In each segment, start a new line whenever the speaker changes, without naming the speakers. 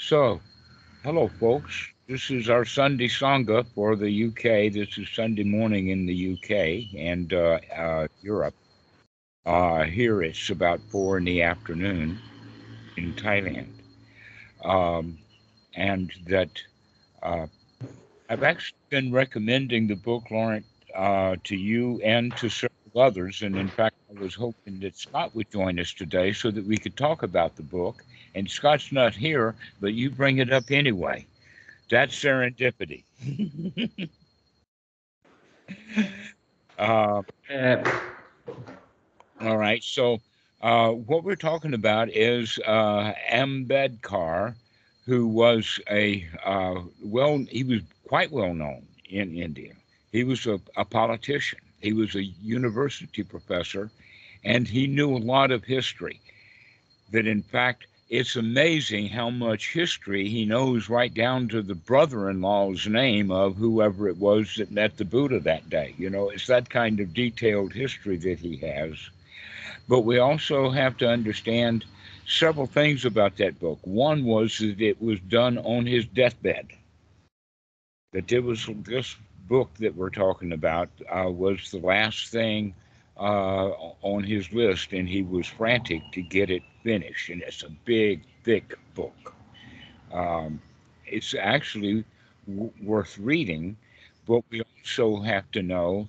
So, hello, folks. This is our Sunday Sangha for the UK. This is Sunday morning in the UK and uh, uh, Europe. Uh, here it's about four in the afternoon in Thailand. Um, and that uh, I've actually been recommending the book, Laurent, uh, to you and to several others. And in fact, I was hoping that Scott would join us today so that we could talk about the book. And Scott's not here, but you bring it up anyway. That's serendipity. uh, uh, all right. So, uh, what we're talking about is uh, Ambedkar, who was a uh, well, he was quite well known in India. He was a, a politician. He was a university professor, and he knew a lot of history. That in fact, it's amazing how much history he knows right down to the brother-in-law's name of whoever it was that met the Buddha that day. You know, it's that kind of detailed history that he has. But we also have to understand several things about that book. One was that it was done on his deathbed. That it was this book that we're talking about uh, was the last thing uh, on his list, and he was frantic to get it finished. And it's a big, thick book. Um, it's actually w- worth reading, but we also have to know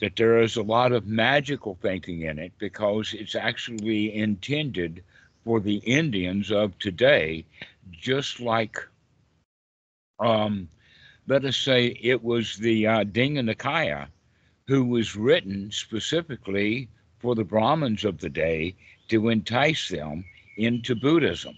that there is a lot of magical thinking in it because it's actually intended for the Indians of today, just like um, let us say it was the uh, Digha Nikaya who was written specifically for the Brahmins of the day to entice them into Buddhism.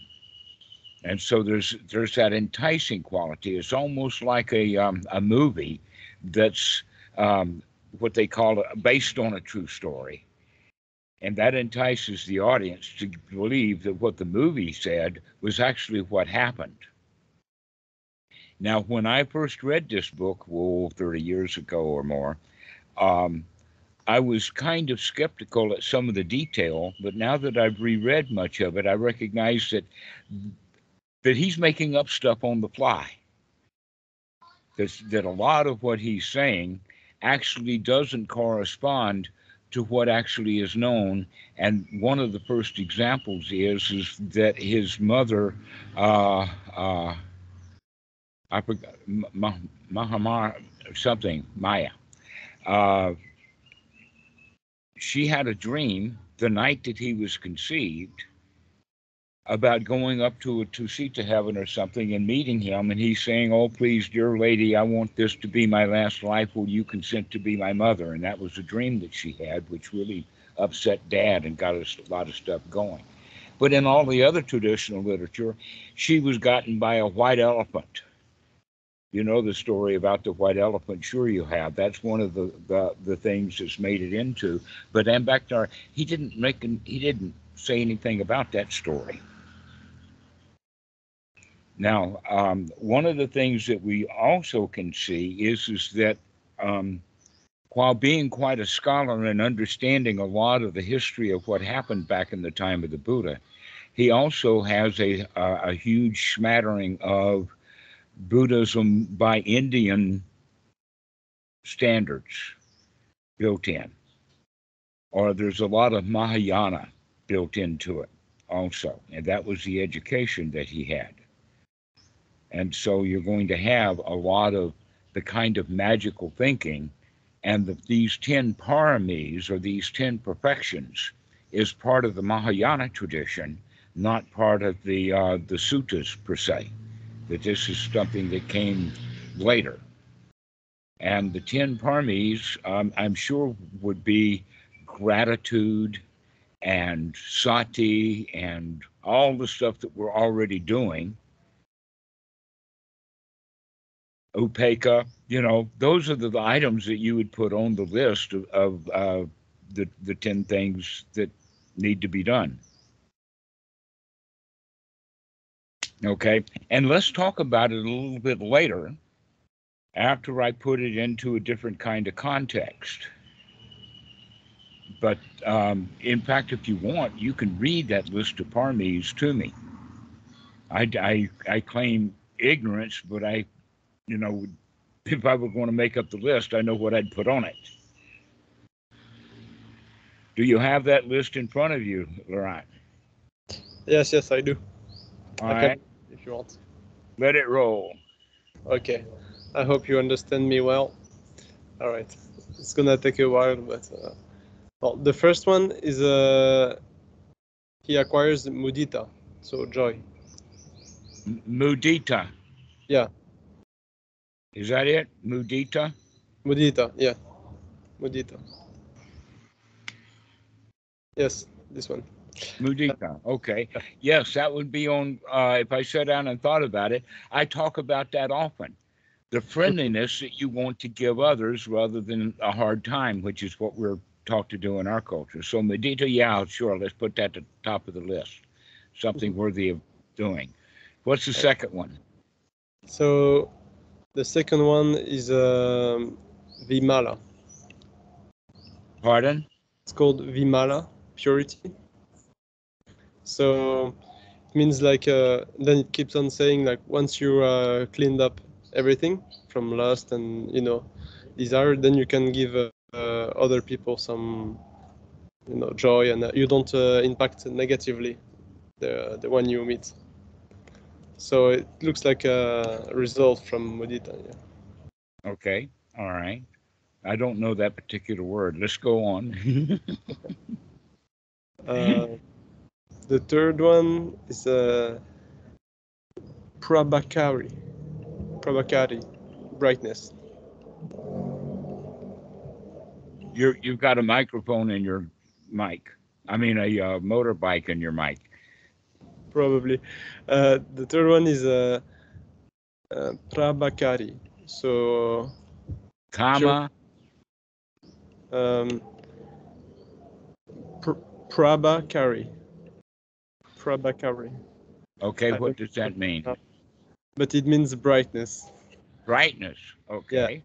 And so there's there's that enticing quality. It's almost like a um, a movie that's um, what they call a, based on a true story, and that entices the audience to believe that what the movie said was actually what happened. Now, when I first read this book, oh, 30 years ago or more, um, I was kind of skeptical at some of the detail, but now that I've reread much of it, I recognize that that he's making up stuff on the fly. That, that a lot of what he's saying actually doesn't correspond to what actually is known. And one of the first examples is is that his mother uh, uh, I forgot Mahamar something Maya. Uh, she had a dream the night that he was conceived about going up to a Tusita heaven or something and meeting him, and he's saying, "Oh, please, dear lady, I want this to be my last life. Will you consent to be my mother?" And that was a dream that she had, which really upset Dad and got us a lot of stuff going. But in all the other traditional literature, she was gotten by a white elephant you know the story about the white elephant. Sure, you have. That's one of the the, the things that's made it into. But Ambedkar, he didn't make an, he didn't say anything about that story. Now, um, one of the things that we also can see is is that um, while being quite a scholar and understanding a lot of the history of what happened back in the time of the Buddha, he also has a a, a huge smattering of Buddhism by Indian standards built in. Or there's a lot of Mahayana built into it also. And that was the education that he had. And so you're going to have a lot of the kind of magical thinking. And the, these 10 paramis or these 10 perfections is part of the Mahayana tradition, not part of the, uh, the suttas per se that this is something that came later. And the 10 Paramis, um, I'm sure, would be gratitude and sati and all the stuff that we're already doing. Upekkha, you know, those are the, the, items that you would put on the list of, of uh, the, the 10 things that need to be done. Okay. And let's talk about it a little bit later after I put it into a different kind of context. but um, in fact, if you want, you can read that list of Paramis to me. I, I, I claim ignorance, but I, you know, if I were going to make up the list, I know what I'd put on it. Do you have that list in front of you, Laurent?
Yes, yes, I do.
All
I
right,
you want.
let it roll.
Okay. I hope you understand me well. All right. It's gonna take a while, but uh, well, the first one is uh, he acquires mudita, so joy.
M- Mudita.
Yeah.
Is that it? Mudita?
Mudita, yeah. Mudita. Yes, this one.
Mudita. Okay. Yes, that would be on. Uh, if I sat down and thought about it, I talk about that often. The friendliness that you want to give others rather than a hard time, which is what we're taught to do in our culture. So, Medita, yeah, sure. Let's put that at the top of the list. Something worthy of doing. What's the second one?
So the second one is um, Vimala.
Pardon?
It's called Vimala, purity. So it means like uh, then it keeps on saying like once you uh, cleaned up everything from lust and you know desire, then you can give uh, uh, other people some you know joy and uh, you don't uh, impact negatively the the one you meet. So it looks like a result from mudita. Yeah.
Okay. All right. I don't know that particular word. Let's go on.
Uh, the third one is uh, Prabhakari. Prabhakari, brightness.
You're, you've got a microphone in your mic. I mean, a uh, motorbike in your mic.
Probably. Uh, the third one is uh, uh, Prabhakari. So
Comma.
um, pr- Prabhakari. Prabhakari.
Okay.
I
What does that mean?
But it means brightness.
Brightness. Okay.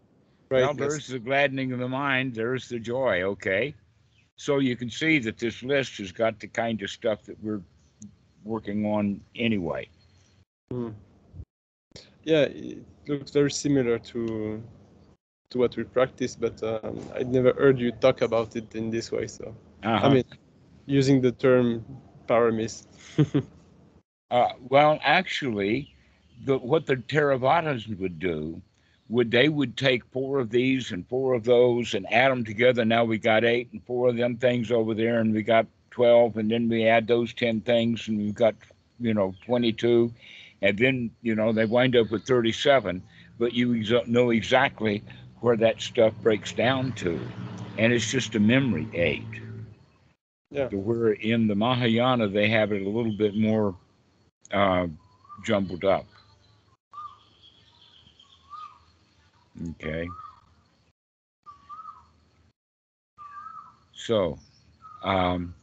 Well,
Brightness.
there's the gladdening of the mind. There's the joy. Okay. So you can see that this list has got the kind of stuff that we're working on anyway.
Mm. Yeah, it looks very similar to to what we practice, but um, I'd never heard you talk about it in this way. So
Uh-huh.
I mean, using the term paramis.
Uh, well, actually, the, what the Theravadas would do would they would take four of these and four of those and add them together. Now we got eight and four of them things over there, and we got twelve, and then we add those ten things, and we've got you know twenty-two, and then you know they wind up with thirty-seven. But you ex- know exactly where that stuff breaks down to, and it's just a memory aid.
Yeah.
Where in the Mahayana they have it a little bit more uh, jumbled up. Okay. So, um,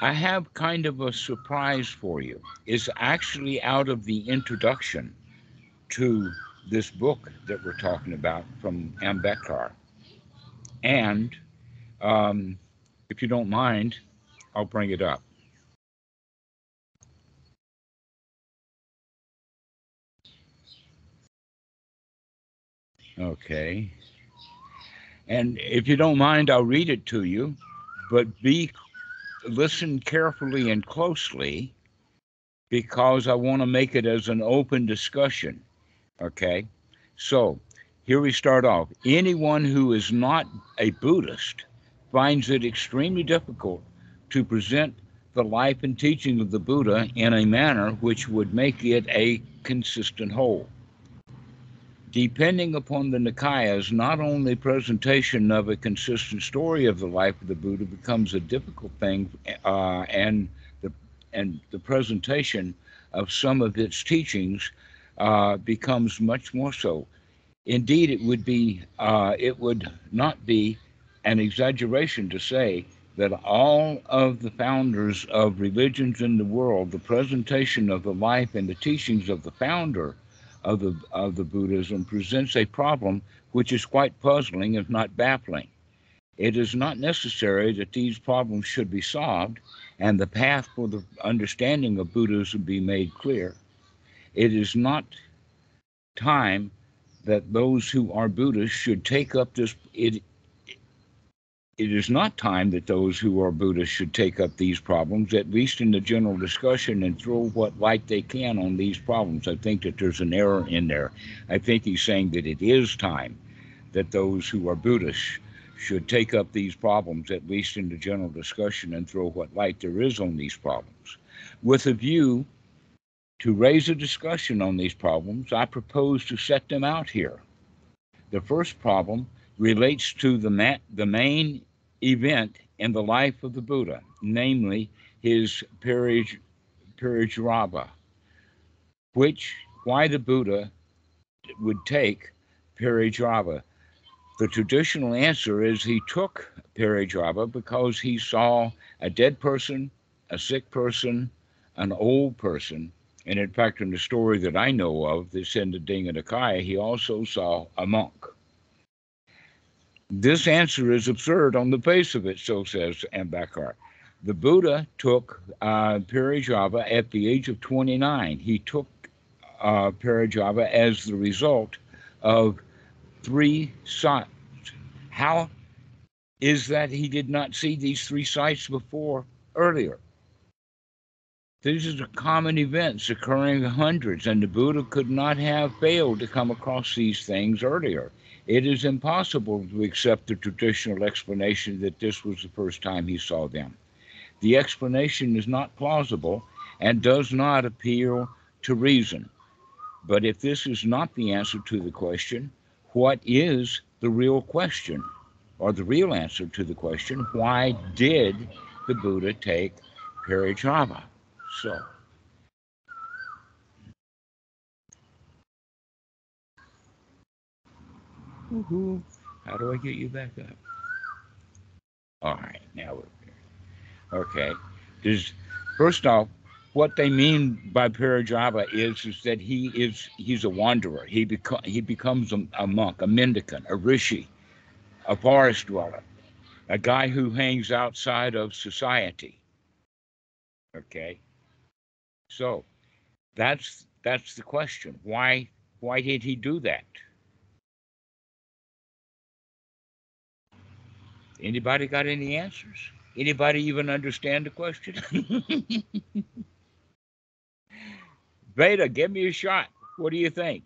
I have kind of a surprise for you. It's actually out of the introduction to this book that we're talking about from Ambedkar. And um, if you don't mind, I'll bring it up. Okay. And if you don't mind, I'll read it to you, but be listen carefully and closely because I want to make it as an open discussion. Okay. So here we start off. Anyone who is not a Buddhist finds it extremely difficult to present the life and teaching of the Buddha in a manner which would make it a consistent whole depending upon the Nikayas, not only presentation of a consistent story of the life of the Buddha becomes a difficult thing, uh, and the and the presentation of some of its teachings uh, becomes much more so. Indeed, it would be uh, it would not be an exaggeration to say that all of the founders of religions in the world, the presentation of the life and the teachings of the founder of the of the Buddhism presents a problem which is quite puzzling, if not baffling. It is not necessary that these problems should be solved and the path for the understanding of Buddhism be made clear. It is not time that those who are Buddhists should take up this. It, is not time that those who are Buddhists should take up these problems, at least in the general discussion, and throw what light they can on these problems. I think that there's an error in there. I think he's saying that it is time that those who are Buddhists should take up these problems, at least in the general discussion, and throw what light there is on these problems. With a view to raise a discussion on these problems, I propose to set them out here. The first problem relates to the, ma- the main event in the life of the Buddha, namely his Parij- Parijrabha, which why the Buddha would take Parijrabha. The traditional answer is he took Parijrabha because he saw a dead person, a sick person, an old person, and in fact, in the story that I know of, that's in the Digha Nikaya, he also saw a monk. This answer is absurd on the face of it, so says Ambedkar. The Buddha took uh, Parijrabha at the age of 29. He took uh, Parijrabha as the result of three sights. How is that he did not see these three sights before earlier? These are common events occurring hundreds, and the Buddha could not have failed to come across these things earlier. It is impossible to accept the traditional explanation that this was the first time he saw them. The explanation is not plausible and does not appeal to reason. But if this is not the answer to the question, what is the real question? Or the real answer to the question, why did the Buddha take Parijrabha? So, Woohoo. How do I get you back up? All right, now we're. Okay. Does first off, what they mean by Parijrabha is is that he is he's a wanderer. He beco- he becomes a, a monk, a mendicant, a rishi, a forest dweller, a guy who hangs outside of society. Okay. So that's that's the question. Why why did he do that? Anybody got any answers? Anybody even understand the question? Veda, give me a shot. What do you think?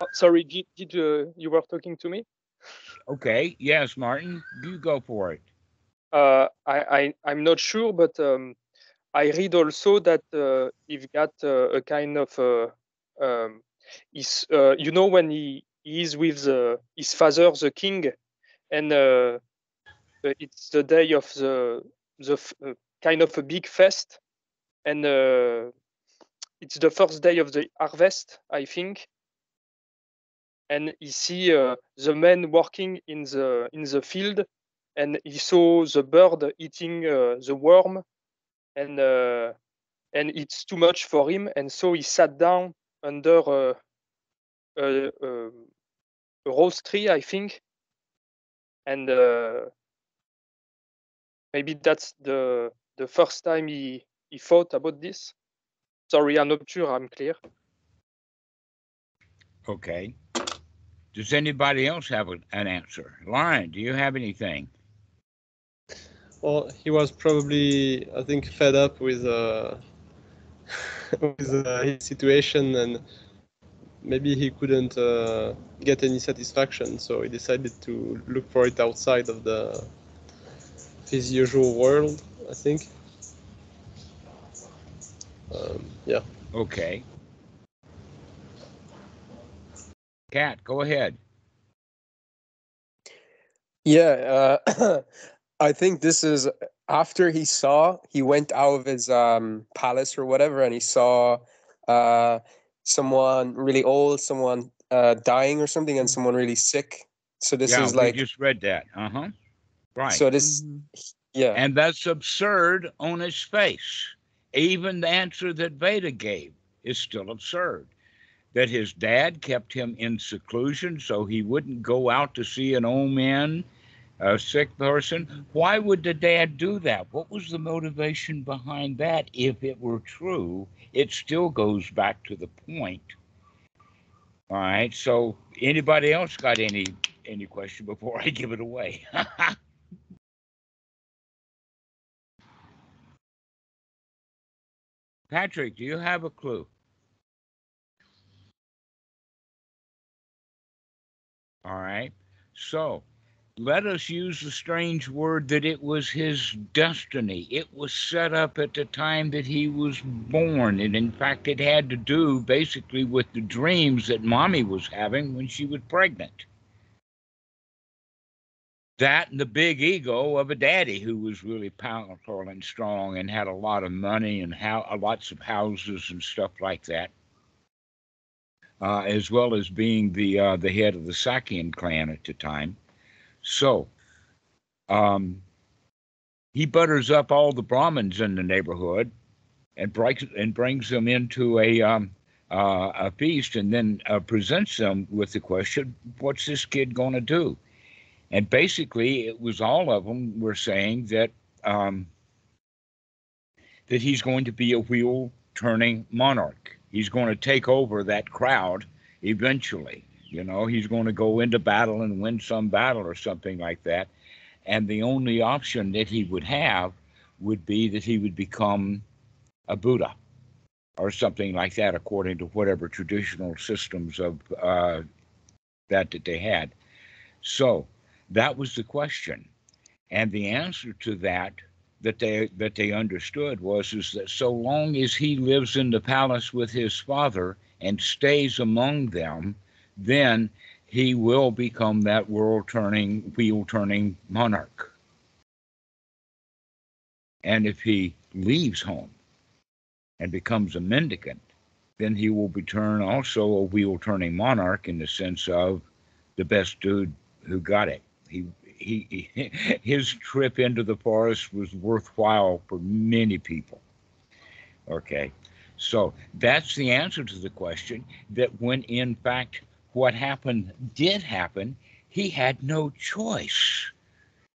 Oh, sorry, did, did uh, you were talking to me?
Okay, yes, Martin, you go for it.
Uh, I, I am not sure, but um, I read also that uh, you've got uh, a kind of uh, um, uh, you know when he, he is with the, his father, the king, and uh, it's the day of the the uh, kind of a big fest, and uh, it's the first day of the harvest, I think. And he see uh, the men working in the in the field, and he saw the bird eating uh, the worm, and uh, and it's too much for him, and so he sat down under a, a, a rose tree, I think, and uh, maybe that's the the first time he he thought about this. Sorry, I'm not sure I'm clear.
Okay. Does anybody else have an answer? Lion, do you have anything?
Well, he was probably, I think, fed up with uh, with uh, his situation, and maybe he couldn't uh, get any satisfaction, so he decided to look for it outside of the his usual world. I think. Um, yeah.
Okay. Kat, go ahead.
Yeah, uh, I think this is after he saw he went out of his um, palace or whatever, and he saw uh, someone really old, someone uh, dying or something, and someone really sick. So this
yeah,
is
we
like
just read that. Uh huh. Right.
so this Yeah.
And that's absurd on its face. Even the answer that Veda gave is still absurd. That his dad kept him in seclusion so he wouldn't go out to see an old man, a sick person. Why would the dad do that? What was the motivation behind that? If it were true, it still goes back to the point. All right. So, anybody else got any any question before I give it away? Patrick, do you have a clue? All right. So let us use the strange word that it was his destiny. It was set up at the time that he was born. And in fact, it had to do basically with the dreams that mommy was having when she was pregnant. That and the big ego of a daddy who was really powerful and strong and had a lot of money and how, lots of houses and stuff like that uh, as well as being the uh, the head of the Sakyan clan at the time. So, um, he butters up all the Brahmins in the neighborhood and brings and brings them into a um, uh, a feast, and then uh, presents them with the question, "What's this kid going to do?" And basically, it was all of them were saying that um, that he's going to be a wheel turning monarch he's going to take over that crowd eventually. You know, he's going to go into battle and win some battle or something like that. And the only option that he would have would be that he would become a Buddha or something like that, according to whatever traditional systems of uh, that that they had. So that was the question, and the answer to that that they that they understood was is that so long as he lives in the palace with his father and stays among them, then he will become that world turning, wheel turning monarch. And if he leaves home and becomes a mendicant, then he will return also a wheel turning monarch in the sense of the best dude who got it. He he, he his trip into the forest was worthwhile for many people. Okay, so that's the answer to the question. That when in fact what happened did happen, he had no choice.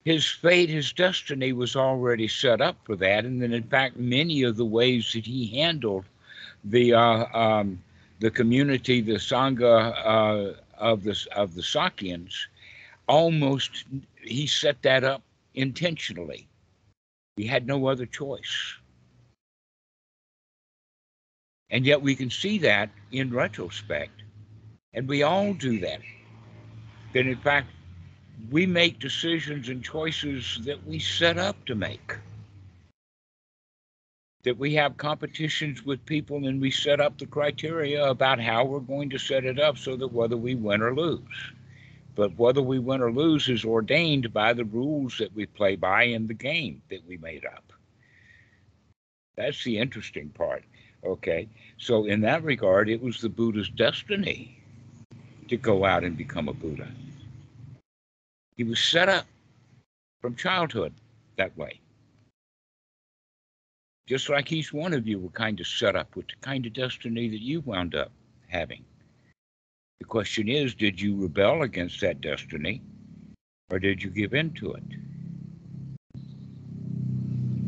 His fate, his destiny was already set up for that, and then in fact many of the ways that he handled the uh, um, the community, the sangha uh, of the of the Sakyans, almost he set that up intentionally. He had no other choice. And yet we can see that in retrospect. And we all do that. That in fact, we make decisions and choices that we set up to make. That we have competitions with people and we set up the criteria about how we're going to set it up so that whether we win or lose. But whether we win or lose is ordained by the rules that we play by in the game that we made up. That's the interesting part. Okay. So, in that regard, it was the Buddha's destiny to go out and become a Buddha. He was set up from childhood that way. Just like each one of you were kind of set up with the kind of destiny that you wound up having. The question is, did you rebel against that destiny or did you give in to it?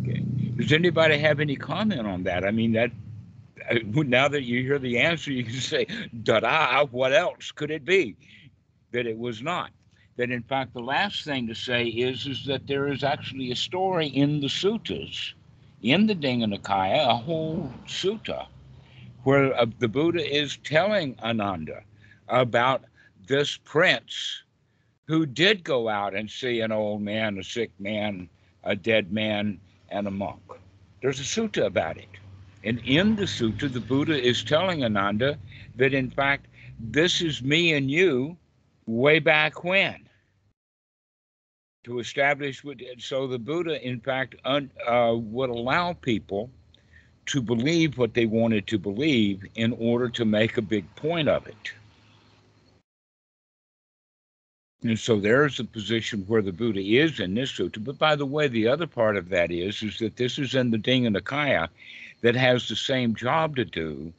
Okay. Does anybody have any comment on that? I mean, that now that you hear the answer, you can say, da da, what else could it be? That it was not. That in fact, the last thing to say is, is that there is actually a story in the suttas, in the Digha Nikaya, a whole sutta, where uh, the Buddha is telling Ananda about this prince who did go out and see an old man, a sick man, a dead man, and a monk. There's a sutta about it. And in the sutta, the Buddha is telling Ananda that, in fact, this is me and you way back when. To establish what, so the Buddha, in fact, un, uh, would allow people to believe what they wanted to believe in order to make a big point of it. And so there's a position where the Buddha is in this sutta. But by the way, the other part of that is, is that this is in the Digha Nikaya that has the same job to do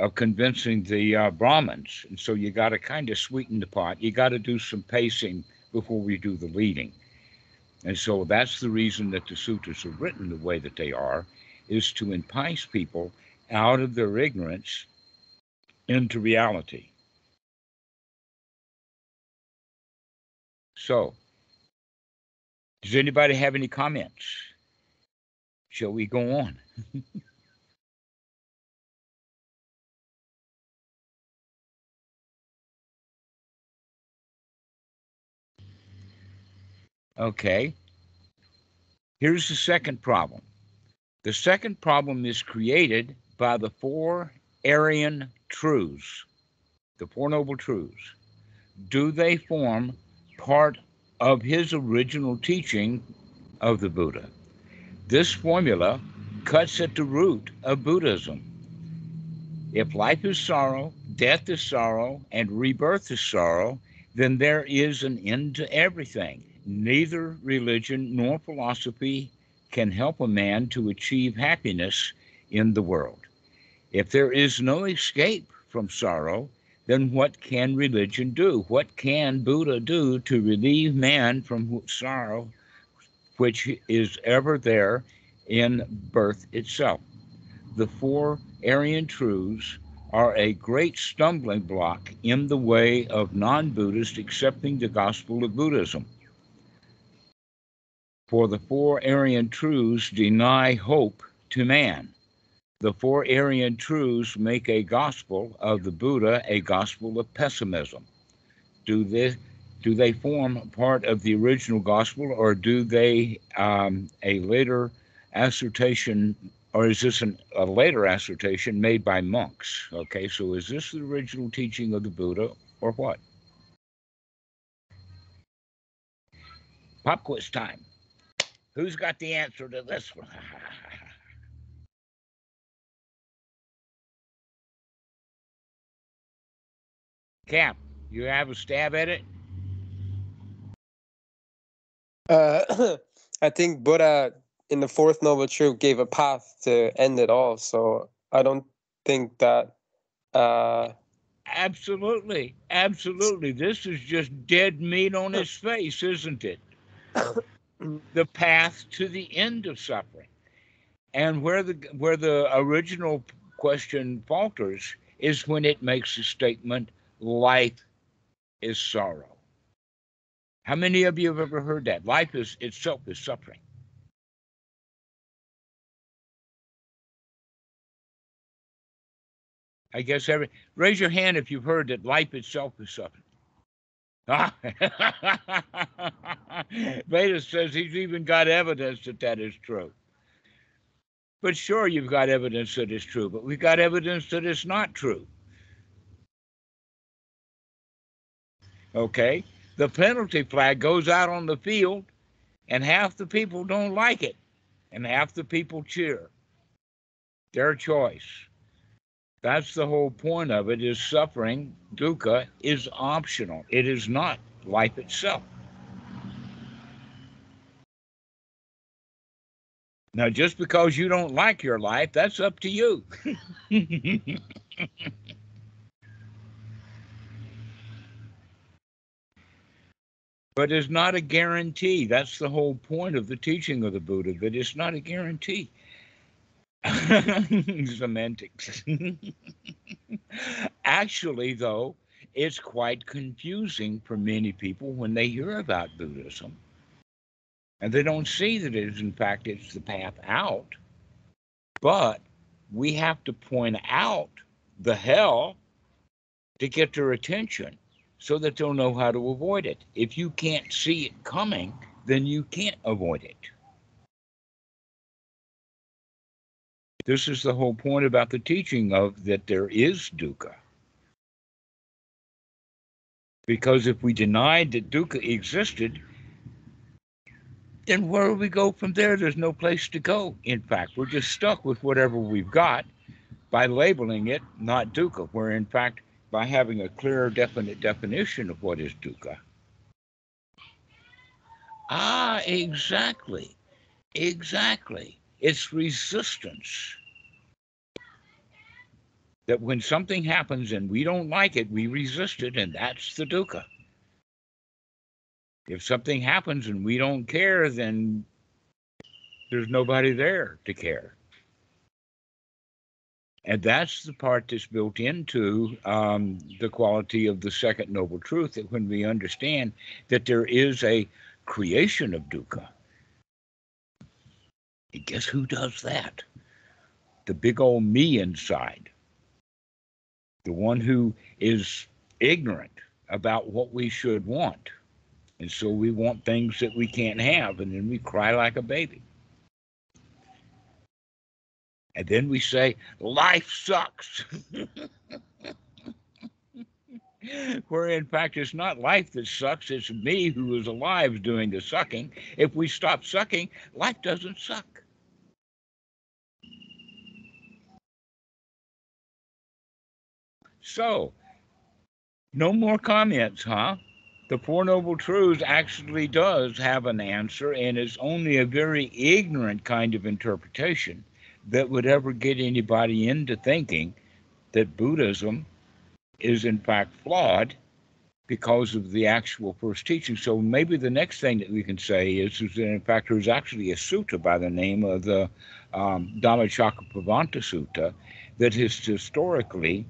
of convincing the uh, Brahmins. And so you got to kind of sweeten the pot. You got to do some pacing before we do the leading. And so that's the reason that the sutras are written the way that they are, is to entice people out of their ignorance into reality. So, does anybody have any comments? Shall we go on? okay. Here's the second problem. The second problem is created by the four Aryan truths, the Four Noble Truths. Do they form part of his original teaching of the Buddha? This formula cuts at the root of Buddhism. If life is sorrow, death is sorrow, and rebirth is sorrow, then there is an end to everything. Neither religion nor philosophy can help a man to achieve happiness in the world. If there is no escape from sorrow, then what can religion do? What can Buddha do to relieve man from sorrow, which is ever there in birth itself? The four Aryan truths are a great stumbling block in the way of non Buddhists accepting the gospel of Buddhism. For the four Aryan truths deny hope to man the four Aryan truths make a gospel of the Buddha a gospel of pessimism. Do they do they form part of the original gospel, or do they um, a later assertion, or is this an, a later assertion made by monks? Okay, so is this the original teaching of the Buddha, or what? Pop quiz time. Who's got the answer to this one? Cap, you have a stab at it?
Uh, I think Buddha in the fourth noble truth gave a path to end it all. So I don't think that. Uh,
absolutely, absolutely. This is just dead meat on his face, isn't it? the path to the end of suffering, and where the where the original question falters is when it makes a statement life is sorrow. How many of you have ever heard that? Life is itself is suffering. I guess every raise your hand if you've heard that life itself is suffering. Ah. Veda says he's even got evidence that that is true. But sure, you've got evidence that it's true, but we've got evidence that it's not true. okay, the penalty flag goes out on the field and half the people don't like it and half the people cheer. Their choice. That's the whole point of it is suffering, dukkha, is optional. It is not life itself. Now, just because you don't like your life, that's up to you. but it's not a guarantee. That's the whole point of the teaching of the Buddha, that it's not a guarantee. Semantics. Actually, though, it's quite confusing for many people when they hear about Buddhism. And they don't see that it is, in fact, it's the path out. But we have to point out the hell to get their attention so that they'll know how to avoid it. If you can't see it coming, then you can't avoid it. This is the whole point about the teaching of that there is dukkha. Because if we denied that dukkha existed, then where do we go from there? There's no place to go. In fact, we're just stuck with whatever we've got by labeling it not dukkha, where in fact by having a clear, definite definition of what is dukkha, Ah, exactly. Exactly. It's resistance. That when something happens and we don't like it, we resist it, and that's the dukkha. If something happens and we don't care, then there's nobody there to care. And that's the part that's built into um, the quality of the second noble truth that when we understand that there is a creation of dukkha, and guess who does that? The big old me inside, the one who is ignorant about what we should want. And so we want things that we can't have, and then we cry like a baby. And then we say, life sucks. Where in fact it's not life that sucks, it's me who is alive doing the sucking. If we stop sucking, life doesn't suck. So, no more comments, huh? The Four Noble Truths actually does have an answer, and it's only a very ignorant kind of interpretation that would ever get anybody into thinking that Buddhism is in fact flawed because of the actual first teaching. So maybe the next thing that we can say is, is that in fact there's actually a sutta by the name of the um, Sutta that has historically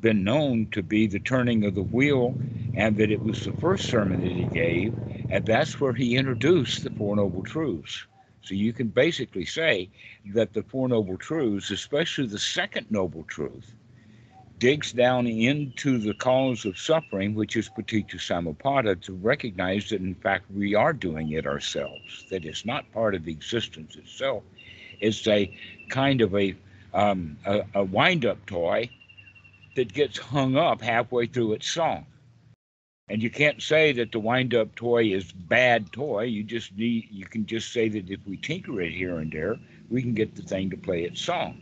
been known to be the turning of the wheel and that it was the first sermon that he gave and that's where he introduced the Four Noble Truths. So you can basically say that the Four Noble Truths, especially the second Noble Truth, digs down into the cause of suffering, which is paticca samuppada, to recognize that in fact we are doing it ourselves, that it's not part of existence itself. It's a kind of a, um, a, a wind up toy that gets hung up halfway through its song. And you can't say that the wind up toy is bad toy. You just need you can just say that if we tinker it here and there, we can get the thing to play its song.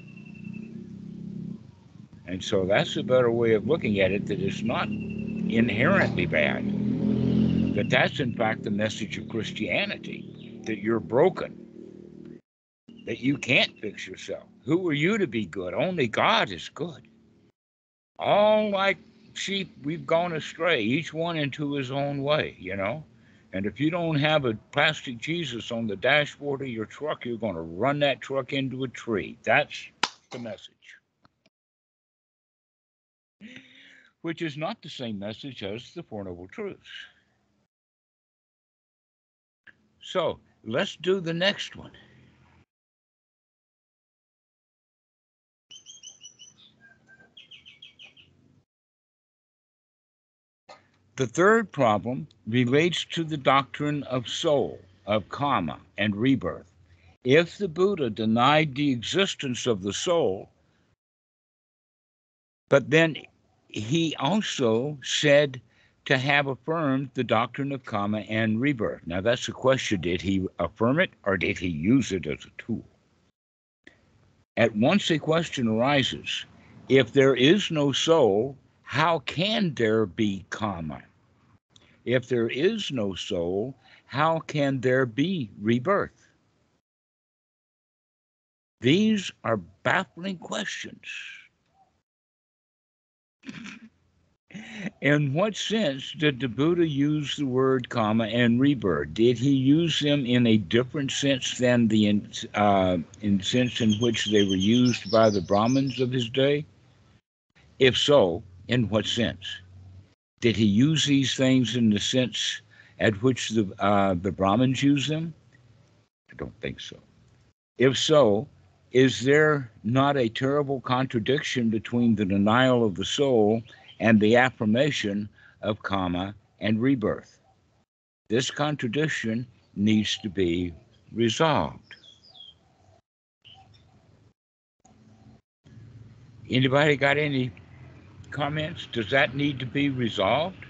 And so that's a better way of looking at it that it's not inherently bad. That that's in fact the message of Christianity, that you're broken. That you can't fix yourself. Who are you to be good? Only God is good. All like sheep, we've gone astray, each one into his own way, you know. And if you don't have a plastic Jesus on the dashboard of your truck, you're going to run that truck into a tree. That's the message. Which is not the same message as the Four Noble Truths. So let's do the next one. The third problem relates to the doctrine of soul, of karma, and rebirth. If the Buddha denied the existence of the soul, but then he also said to have affirmed the doctrine of karma and rebirth. Now, that's the question did he affirm it or did he use it as a tool? At once a question arises if there is no soul, how can there be karma? If there is no soul, how can there be rebirth? These are baffling questions. In what sense did the Buddha use the word karma and rebirth? Did he use them in a different sense than the uh, in sense in which they were used by the Brahmins of his day? If so, in what sense? Did he use these things in the sense at which the uh, the Brahmins use them? I don't think so. If so, is there not a terrible contradiction between the denial of the soul and the affirmation of karma and rebirth? This contradiction needs to be resolved. Anybody got any comments? Does that need to be resolved?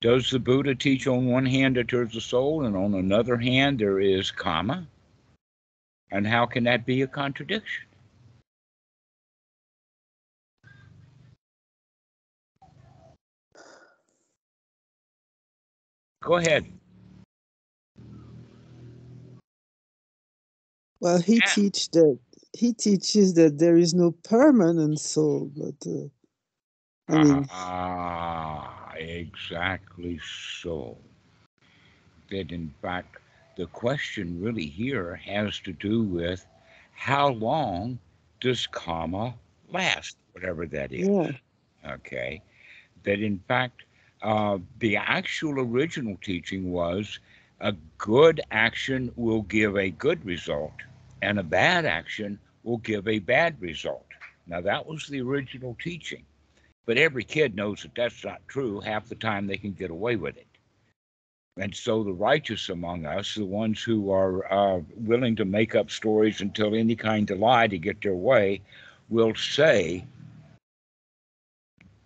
Does the Buddha teach on one hand that there's a soul and on another hand there is karma? And how can that be a contradiction? Go ahead.
Well, he
Yeah.
teach that he teaches that there is no permanent soul, but uh, I mean,
Ah, exactly so. That in fact, the question really here has to do with how long does karma last, whatever that is.
yeah,
Okay. That in fact, uh, the actual original teaching was a good action will give a good result, and a bad action will give a bad result. Now, that was the original teaching. But every kid knows that that's not true. Half the time they can get away with it. And so the righteous among us, the ones who are uh, willing to make up stories and tell any kind of lie to get their way, will say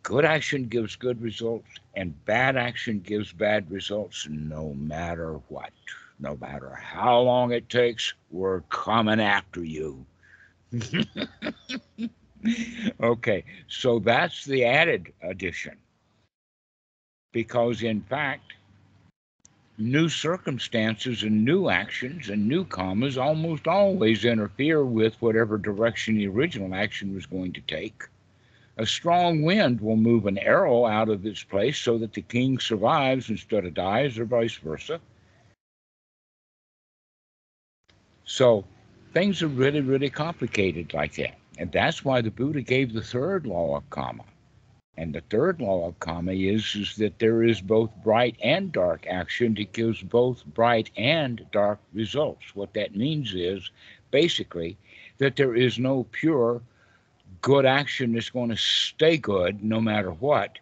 good action gives good results and bad action gives bad results no matter what. No matter how long it takes, we're coming after you. okay, so that's the added addition. Because in fact, new circumstances and new actions and new karmas almost always interfere with whatever direction the original action was going to take. A strong wind will move an arrow out of its place so that the king survives instead of dies, or vice versa. So things are really, really complicated like that. And that's why the Buddha gave the third law of karma. And the third law of karma is, is that there is both bright and dark action that gives both bright and dark results. What that means is basically that there is no pure good action that's going to stay good no matter what,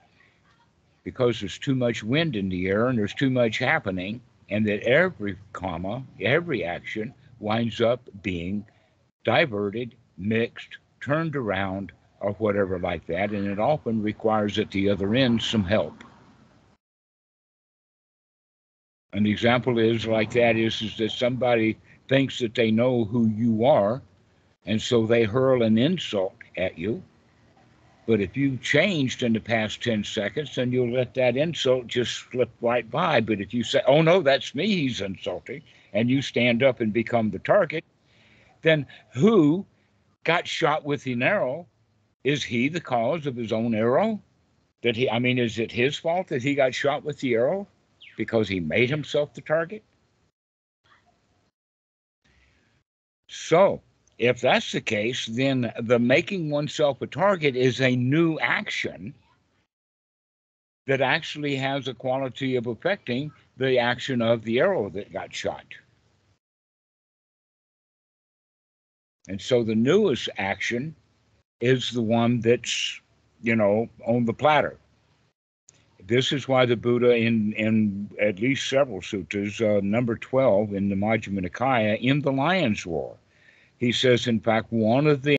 because there's too much wind in the air and there's too much happening, and that every karma, every action winds up being diverted, mixed, turned around, or whatever like that, and it often requires at the other end some help. An example is like that is, is that somebody thinks that they know who you are, and so they hurl an insult at you. But if you changed in the past 10 seconds, then you'll let that insult just slip right by. But if you say, oh no, that's me he's insulting, and you stand up and become the target, then who got shot with an arrow? Is he the cause of his own arrow? That he, I mean, is it his fault that he got shot with the arrow because he made himself the target? So, if that's the case, then the making oneself a target is a new action that actually has a quality of affecting the action of the arrow that got shot. And so the newest action is the one that's, you know, on the platter. This is why the Buddha, in, in at least several suttas, uh, number 12 in the Majjhima Nikaya, in the lion's roar, he says, in fact, one of the